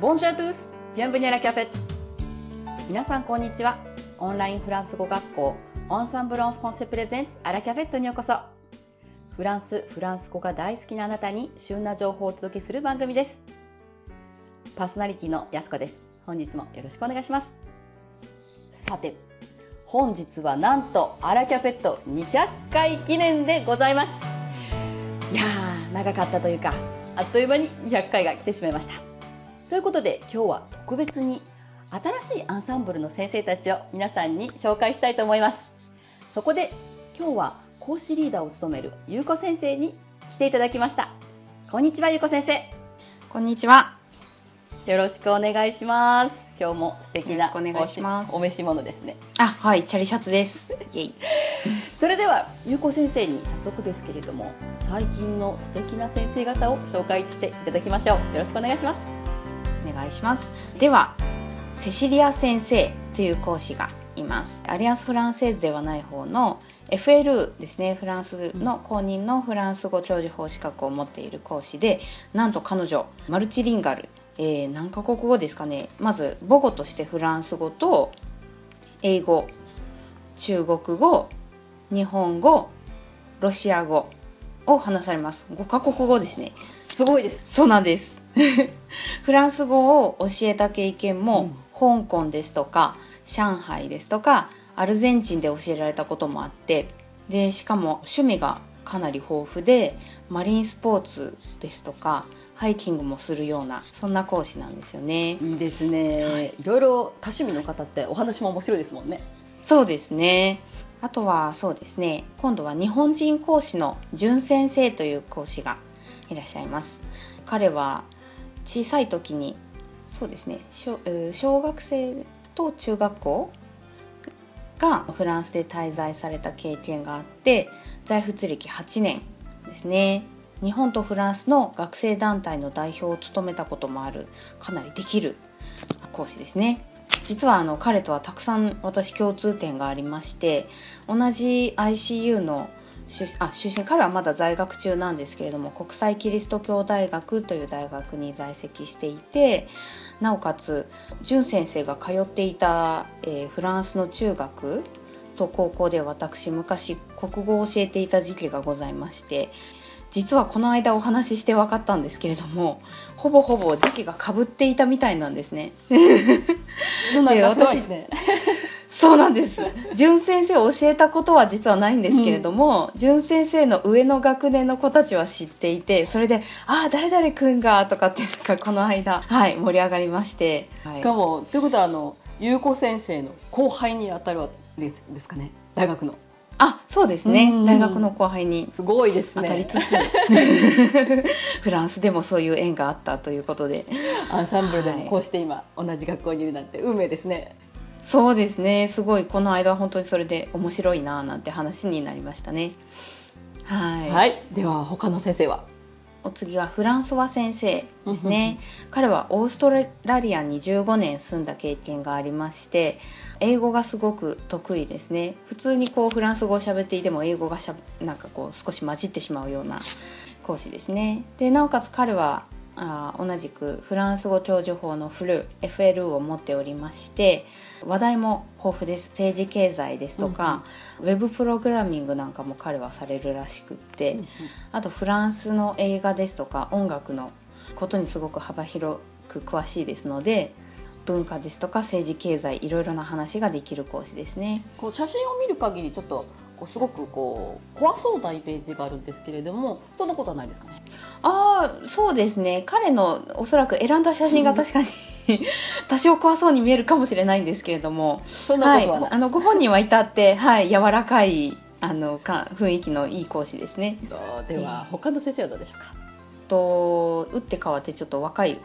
Bonjour à tous! Bienvenue à la café! 皆さんこんにちは。オンラインフランス語学校オンサンブロンフランセプレゼンツアラキャフェットにようこそ。フランス、フランス語が大好きなあなたに旬な情報をお届けする番組です。パーソナリティのやすこです。本日もよろしくお願いします。さて、本日はなんとアラキャフェット200回記念でございます。いやー、長かったというか、あっという間に200回が来てしまいました。ということで今日は特別に新しいアンサンブルの先生たちを皆さんに紹介したいと思います。そこで今日は講師リーダーを務めるゆうこ先生に来ていただきました。こんにちはゆうこ先生。こんにちは。よろしくお願いします。今日も素敵なお願いしますお召し物ですね。あ、はい、チャリシャツです。イエイ。それではゆうこ先生に早速ですけれども、最近の素敵な先生方を紹介していただきましょう。よろしくお願いします。願いします。ではセシリア先生という講師がいます。アリアンス・フランセーズではない方の FL ですね。フランスの公認のフランス語教授法資格を持っている講師でなんと彼女マルチリンガル、えー、何カ国語ですかね。まず母語としてフランス語と英語中国語日本語ロシア語を話されます。5カ国語ですね。すごいですそうなんです フランス語を教えた経験も、うん、香港ですとか上海ですとかアルゼンチンで教えられたこともあってでしかも趣味がかなり豊富でマリンスポーツですとかハイキングもするようなそんな講師なんですよね。いいですね、はい、いろいろ多趣味の方ってお話も面白いですもんね。そうですね。あとはそうですね今度は日本人講師の淳先生という講師がいらっしゃいます。彼は小さい時にそうですね小小学生と中学校がフランスで滞在された経験があって在仏歴8年ですね。日本とフランスの学生団体の代表を務めたこともあるかなりできる講師ですね。実はあの彼とはたくさん私共通点がありまして同じ ICU の出あ出身彼はまだ在学中なんですけれども国際キリスト教大学という大学に在籍していてなおかつ淳先生が通っていた、えー、フランスの中学と高校で私昔国語を教えていた時期がございまして実はこの間お話しして分かったんですけれどもほぼほぼ時期がかぶっていたみたいなんですね。で私ねそうなんです。淳先生を教えたことは実はないんですけれども、淳、うん、先生の上の学年の子たちは知っていてそれで「ああ誰々君が」とかっていうのがこの間、はい、盛り上がりまして、はい、しかもということはあの優子先生の後輩にあたるわですですかね？大学の。あそうですね、大学の後輩にすごいです当たりつつ。フランスでもそういう縁があったということで。アンサンブルでもこうして今、はい、同じ学校にいるなんて運命ですねそうですね。すごいこの間は本当にそれで面白いななんて話になりましたね。はい、はい、では他の先生は？お次はフランソワ先生ですね。彼はオーストラリアに15年住んだ経験がありまして英語がすごく得意ですね。普通にこうフランス語を喋っていても英語がしゃなんかこう少し混じってしまうような講師ですね。でなおかつ彼はあ同じくフランス語教授法のフル FLU を持っておりまして話題も豊富です。政治経済ですとか、うん、ウェブプログラミングなんかも彼はされるらしくって、うん、あとフランスの映画ですとか音楽のことにすごく幅広く詳しいですので文化ですとか政治経済いろいろな話ができる講師ですね。こう写真を見る限りちょっとこうすごくこう怖そうなイメージがあるんですけれどもそんなことはないですかね？ああそうですね。彼のおそらく選んだ写真が確かに 多少怖そうに見えるかもしれないんですけれどもそんなことは、はい、あのご本人は至って、はい、柔らかいあのか雰囲気のいい講師ですね。では、他の先生はどうでしょうか？と打って変わってちょっと若いウィ